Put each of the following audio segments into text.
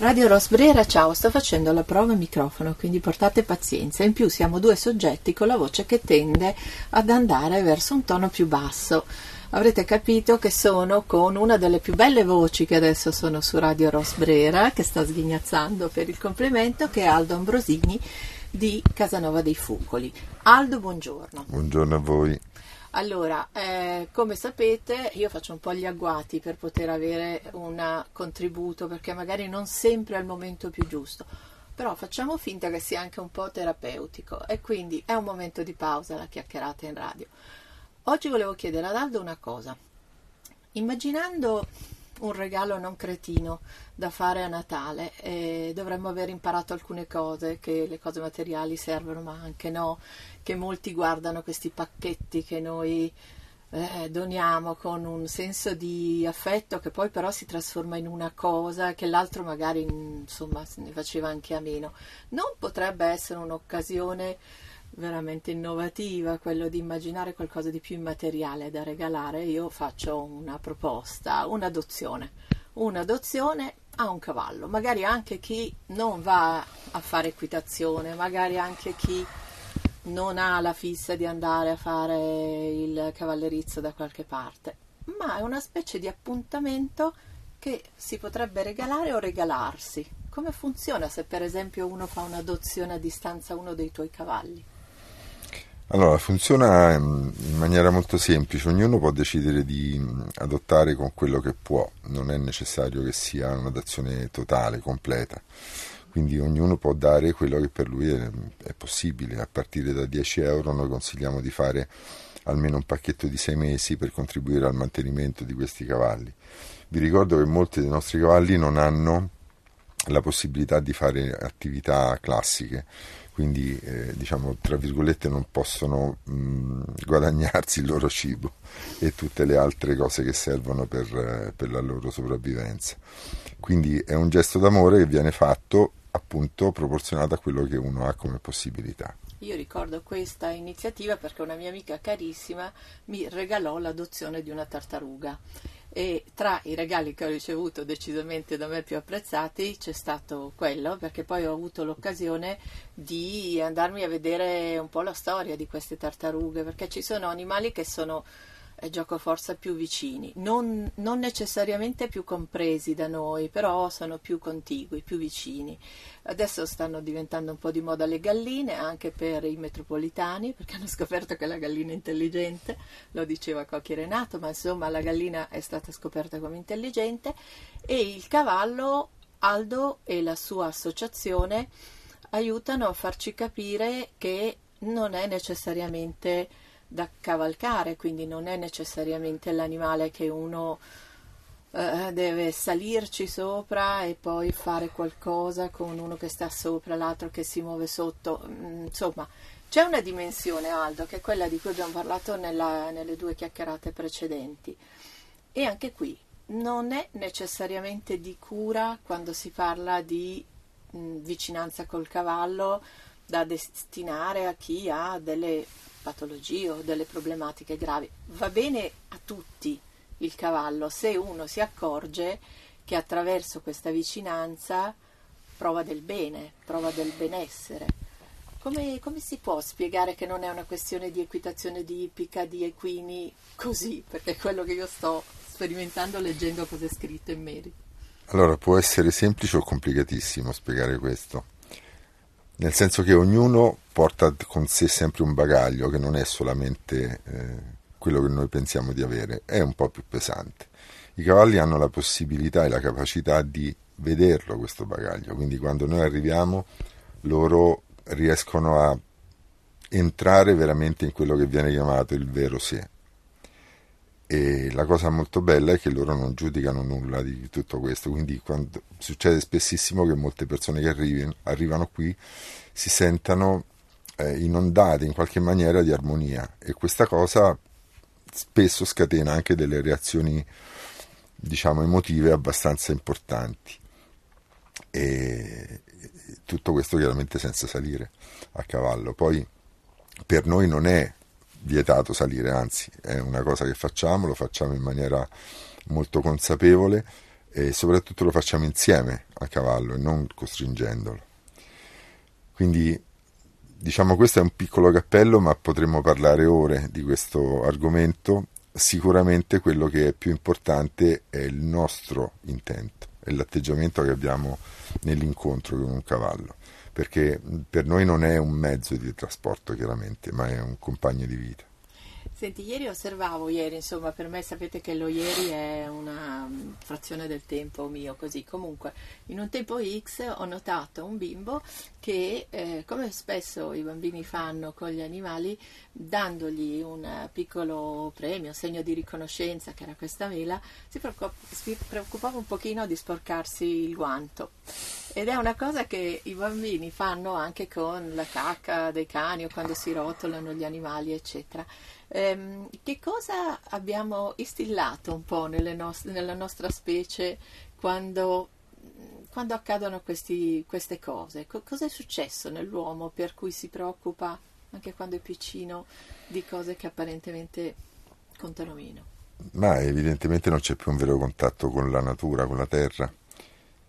Radio Rosbrera, ciao, sto facendo la prova microfono, quindi portate pazienza. In più siamo due soggetti con la voce che tende ad andare verso un tono più basso. Avrete capito che sono con una delle più belle voci che adesso sono su Radio Rosbrera, che sta sghignazzando per il complimento, che è Aldo Ambrosini di Casanova dei Fucoli. Aldo, buongiorno. Buongiorno a voi. Allora, eh, come sapete, io faccio un po' gli agguati per poter avere un contributo, perché magari non sempre è il momento più giusto, però facciamo finta che sia anche un po' terapeutico e quindi è un momento di pausa la chiacchierata in radio. Oggi volevo chiedere ad Aldo una cosa. Immaginando un regalo non cretino da fare a Natale e dovremmo aver imparato alcune cose, che le cose materiali servono ma anche no, che molti guardano questi pacchetti che noi eh, doniamo con un senso di affetto che poi però si trasforma in una cosa che l'altro magari insomma ne faceva anche a meno. Non potrebbe essere un'occasione veramente innovativa quello di immaginare qualcosa di più immateriale da regalare, io faccio una proposta, un'adozione, un'adozione a un cavallo, magari anche chi non va a fare equitazione, magari anche chi non ha la fissa di andare a fare il cavallerizzo da qualche parte, ma è una specie di appuntamento che si potrebbe regalare o regalarsi. Come funziona se per esempio uno fa un'adozione a distanza uno dei tuoi cavalli? Allora, funziona in maniera molto semplice, ognuno può decidere di adottare con quello che può, non è necessario che sia un'adozione totale, completa, quindi ognuno può dare quello che per lui è, è possibile, a partire da 10 euro noi consigliamo di fare almeno un pacchetto di 6 mesi per contribuire al mantenimento di questi cavalli. Vi ricordo che molti dei nostri cavalli non hanno la possibilità di fare attività classiche, quindi eh, diciamo tra virgolette non possono mh, guadagnarsi il loro cibo e tutte le altre cose che servono per, eh, per, la loro sopravvivenza. Quindi è un gesto d'amore che viene fatto appunto proporzionato a quello che uno ha come possibilità. Io ricordo questa iniziativa perché una mia amica carissima mi regalò l'adozione di una tartaruga. E tra i regali che ho ricevuto decisamente da me più apprezzati c'è stato quello perché poi ho avuto l'occasione di andarmi a vedere un po' la storia di queste tartarughe perché ci sono animali che sono gioco forza più vicini, non, non, necessariamente più compresi da noi, però sono più contigui, più vicini. Adesso stanno diventando un po' di moda le galline anche per i metropolitani, perché hanno scoperto che la gallina è intelligente, lo diceva Cocchi Renato, ma insomma la gallina è stata scoperta come intelligente e il cavallo Aldo e la sua associazione aiutano a farci capire che non è necessariamente da cavalcare, quindi non è necessariamente l'animale che uno eh, deve salirci sopra e poi fare qualcosa con uno che sta sopra, l'altro che si muove sotto. Mm, insomma, c'è una dimensione, Aldo, che è quella di cui abbiamo parlato nella, nelle due chiacchierate precedenti. E anche qui non è necessariamente di cura quando si parla di mh, mm, vicinanza col cavallo da destinare a chi ha delle patologie o delle problematiche gravi. Va bene a tutti il cavallo se uno si accorge che attraverso questa vicinanza prova del bene, prova del benessere. Come, come, si può spiegare che non è una questione di equitazione di ippica, di equini, così? Perché è quello che io sto sperimentando leggendo cosa è scritto in merito. Allora, può essere semplice o complicatissimo spiegare questo nel senso che ognuno porta con sé sempre un bagaglio che non è solamente eh, quello che noi pensiamo di avere, è un po' più pesante. I cavalli hanno la possibilità e la capacità di vederlo questo bagaglio, quindi quando noi arriviamo loro riescono a entrare veramente in quello che viene chiamato il vero sé. E la cosa molto bella è che loro non giudicano nulla di tutto questo, quindi succede spessissimo che molte persone che arrivino, arrivano qui si sentano eh, inondate in qualche maniera di armonia. E questa cosa spesso scatena anche delle reazioni diciamo emotive abbastanza importanti. E tutto questo chiaramente senza salire a cavallo. Poi per noi non è vietato salire, anzi è una cosa che facciamo, lo facciamo in maniera molto consapevole e soprattutto lo facciamo insieme a cavallo e non costringendolo. Quindi diciamo questo è un piccolo cappello, ma potremmo parlare ore di questo argomento. Sicuramente quello che è più importante è il nostro intento, è l'atteggiamento che abbiamo nell'incontro con un cavallo, perché per noi non è un mezzo di trasporto chiaramente, ma è un compagno di vita. Senti, ieri osservavo, ieri insomma per me sapete che lo ieri è una mm, frazione del tempo mio così, comunque in un tempo X ho notato un bimbo che eh, come spesso i bambini fanno con gli animali dandogli un piccolo premio, segno di riconoscenza che era questa mela, si, preoccup- si preoccupava un pochino di sporcarsi il guanto. Ed è una cosa che i bambini fanno anche con la cacca dei cani o quando si rotolano gli animali eccetera Ehm, che cosa abbiamo istillato un po' nost- nella nostra specie quando, quando accadono questi, queste cose? Co- cosa è successo nell'uomo per cui si preoccupa anche quando è piccino di cose che apparentemente contano meno? Ma evidentemente non c'è più un vero contatto con la natura, con la terra.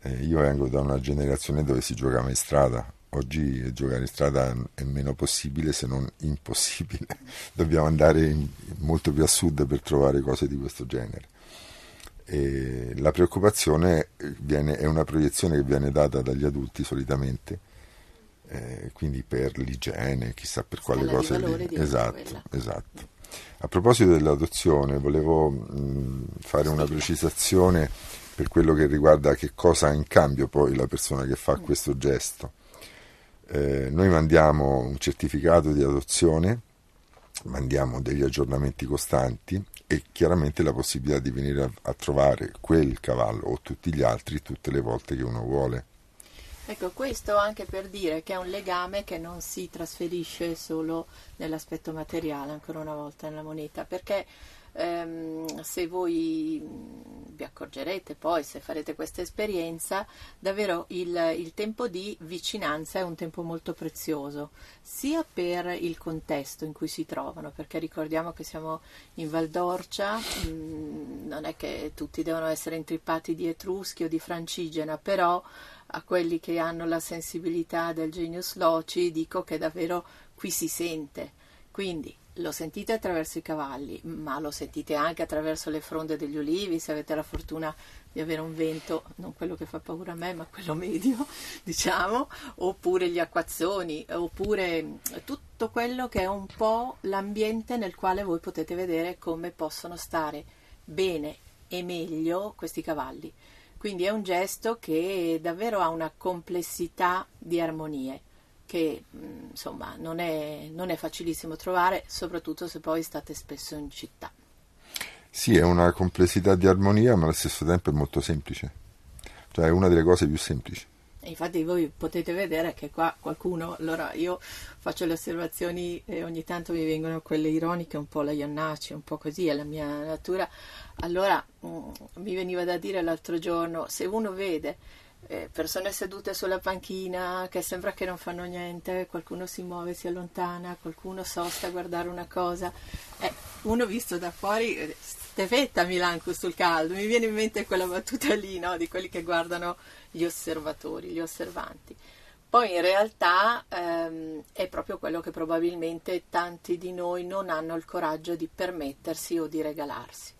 Eh, io vengo da una generazione dove si giocava in strada, Oggi giocare in strada è meno possibile se non impossibile. Dobbiamo andare in, molto più a sud per trovare cose di questo genere. E la preoccupazione viene, è una proiezione che viene data dagli adulti solitamente, eh, quindi per l'igiene, chissà per quale cosa. Lì. Esatto, esatto. A proposito dell'adozione, volevo mh, fare una precisazione per quello che riguarda che cosa ha in cambio poi la persona che fa mm. questo gesto eh, noi mandiamo un certificato di adozione, mandiamo degli aggiornamenti costanti e chiaramente la possibilità di venire a, a trovare quel cavallo o tutti gli altri tutte le volte che uno vuole. Ecco, questo anche per dire che è un legame che non si trasferisce solo nell'aspetto materiale, ancora una volta nella moneta, perché ehm, se voi vi accorgerete poi, se farete questa esperienza, davvero il, il, tempo di vicinanza è un tempo molto prezioso, sia per il contesto in cui si trovano, perché ricordiamo che siamo in Val d'Orcia, mh, non è che tutti devono essere intrippati di Etruschi o di Francigena, però a quelli che hanno la sensibilità del genius loci dico che davvero qui si sente. Quindi lo sentite attraverso i cavalli, ma lo sentite anche attraverso le fronde degli ulivi, se avete la fortuna di avere un vento, non quello che fa paura a me, ma quello medio, diciamo, oppure gli acquazzoni, oppure tutto quello che è un po' l'ambiente nel quale voi potete vedere come possono stare bene e meglio questi cavalli. Quindi è un gesto che davvero ha una complessità di armonie che mm, insomma non è, non è facilissimo trovare, soprattutto se poi state spesso in città. Sì, è una complessità di armonia, ma allo stesso tempo è molto semplice. Cioè è una delle cose più semplici. Infatti voi potete vedere che qua qualcuno, allora io faccio le osservazioni e ogni tanto mi vengono quelle ironiche, un po' la Iannacci, un po' così, è la mia natura. Allora mh, mm, mi veniva da dire l'altro giorno, se uno vede persone sedute sulla panchina che sembra che non fanno niente, qualcuno si muove, si allontana, qualcuno sosta a guardare una cosa. Eh, uno visto da fuori, eh, stefetta Milanco sul caldo, mi viene in mente quella battuta lì, no? di quelli che guardano gli osservatori, gli osservanti. Poi in realtà ehm, è proprio quello che probabilmente tanti di noi non hanno il coraggio di permettersi o di regalarsi.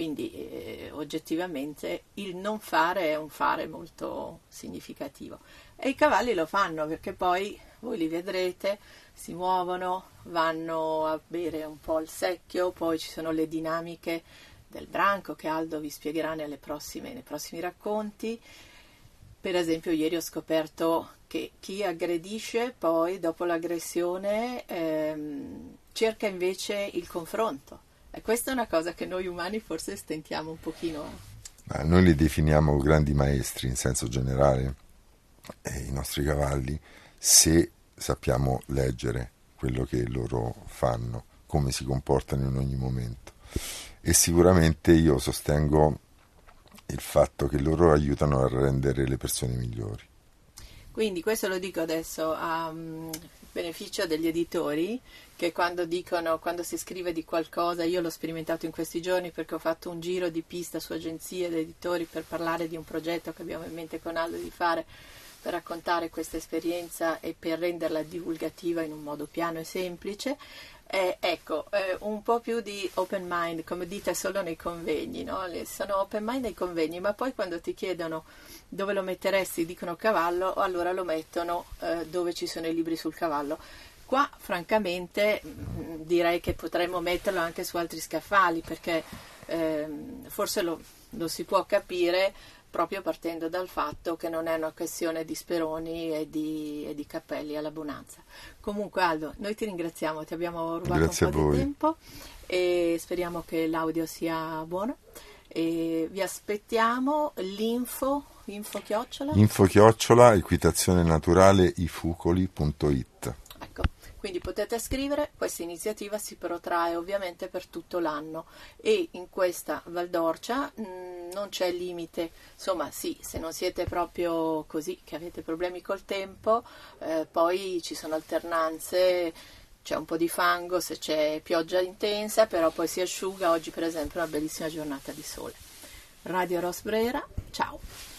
Quindi eh, oggettivamente il non fare è un fare molto significativo. E i cavalli lo fanno perché poi voi li vedrete, si muovono, vanno a bere un po' il secchio, poi ci sono le dinamiche del branco che Aldo vi spiegherà prossime, nei prossimi racconti. Per esempio, ieri ho scoperto che chi aggredisce poi, dopo l'aggressione, ehm, cerca invece il confronto e questa è una cosa che noi umani forse stentiamo un pochino a... noi li definiamo grandi maestri in senso generale, eh, i nostri cavalli, se sappiamo leggere quello che loro fanno, come si comportano in ogni momento. E sicuramente io sostengo il fatto che loro aiutano a rendere le persone migliori. Quindi questo lo dico adesso a um, beneficio degli editori che quando dicono, quando si scrive di qualcosa, io l'ho sperimentato in questi giorni perché ho fatto un giro di pista su agenzie ed editori per parlare di un progetto che abbiamo in mente con Aldo di fare per raccontare questa esperienza e per renderla divulgativa in un modo piano e semplice. Eh, ecco, eh, un po' più di open mind, come dite solo nei convegni, no? sono open mind nei convegni, ma poi quando ti chiedono dove lo metteresti, dicono cavallo, allora lo mettono eh, dove ci sono i libri sul cavallo. Qua, francamente, mm, direi che potremmo metterlo anche su altri scaffali, perché ehm, forse lo, lo si può capire proprio partendo dal fatto che non è una questione di speroni e di, e di cappelli all'abbonanza. Comunque Aldo, noi ti ringraziamo, ti abbiamo rubato Grazie un po' di tempo e speriamo che l'audio sia buono. E vi aspettiamo l'info, info chiocciola? Info chiocciola, equitazione naturale, ifucoli.it. Quindi potete scrivere, questa iniziativa si protrae ovviamente per tutto l'anno e in questa Valdorcia mh, mm, non c'è limite, insomma sì, se non siete proprio così, che avete problemi col tempo, eh, poi ci sono alternanze, c'è un po' di fango se c'è pioggia intensa, però poi si asciuga, oggi per esempio è una bellissima giornata di sole. Radio Rosbrera, ciao!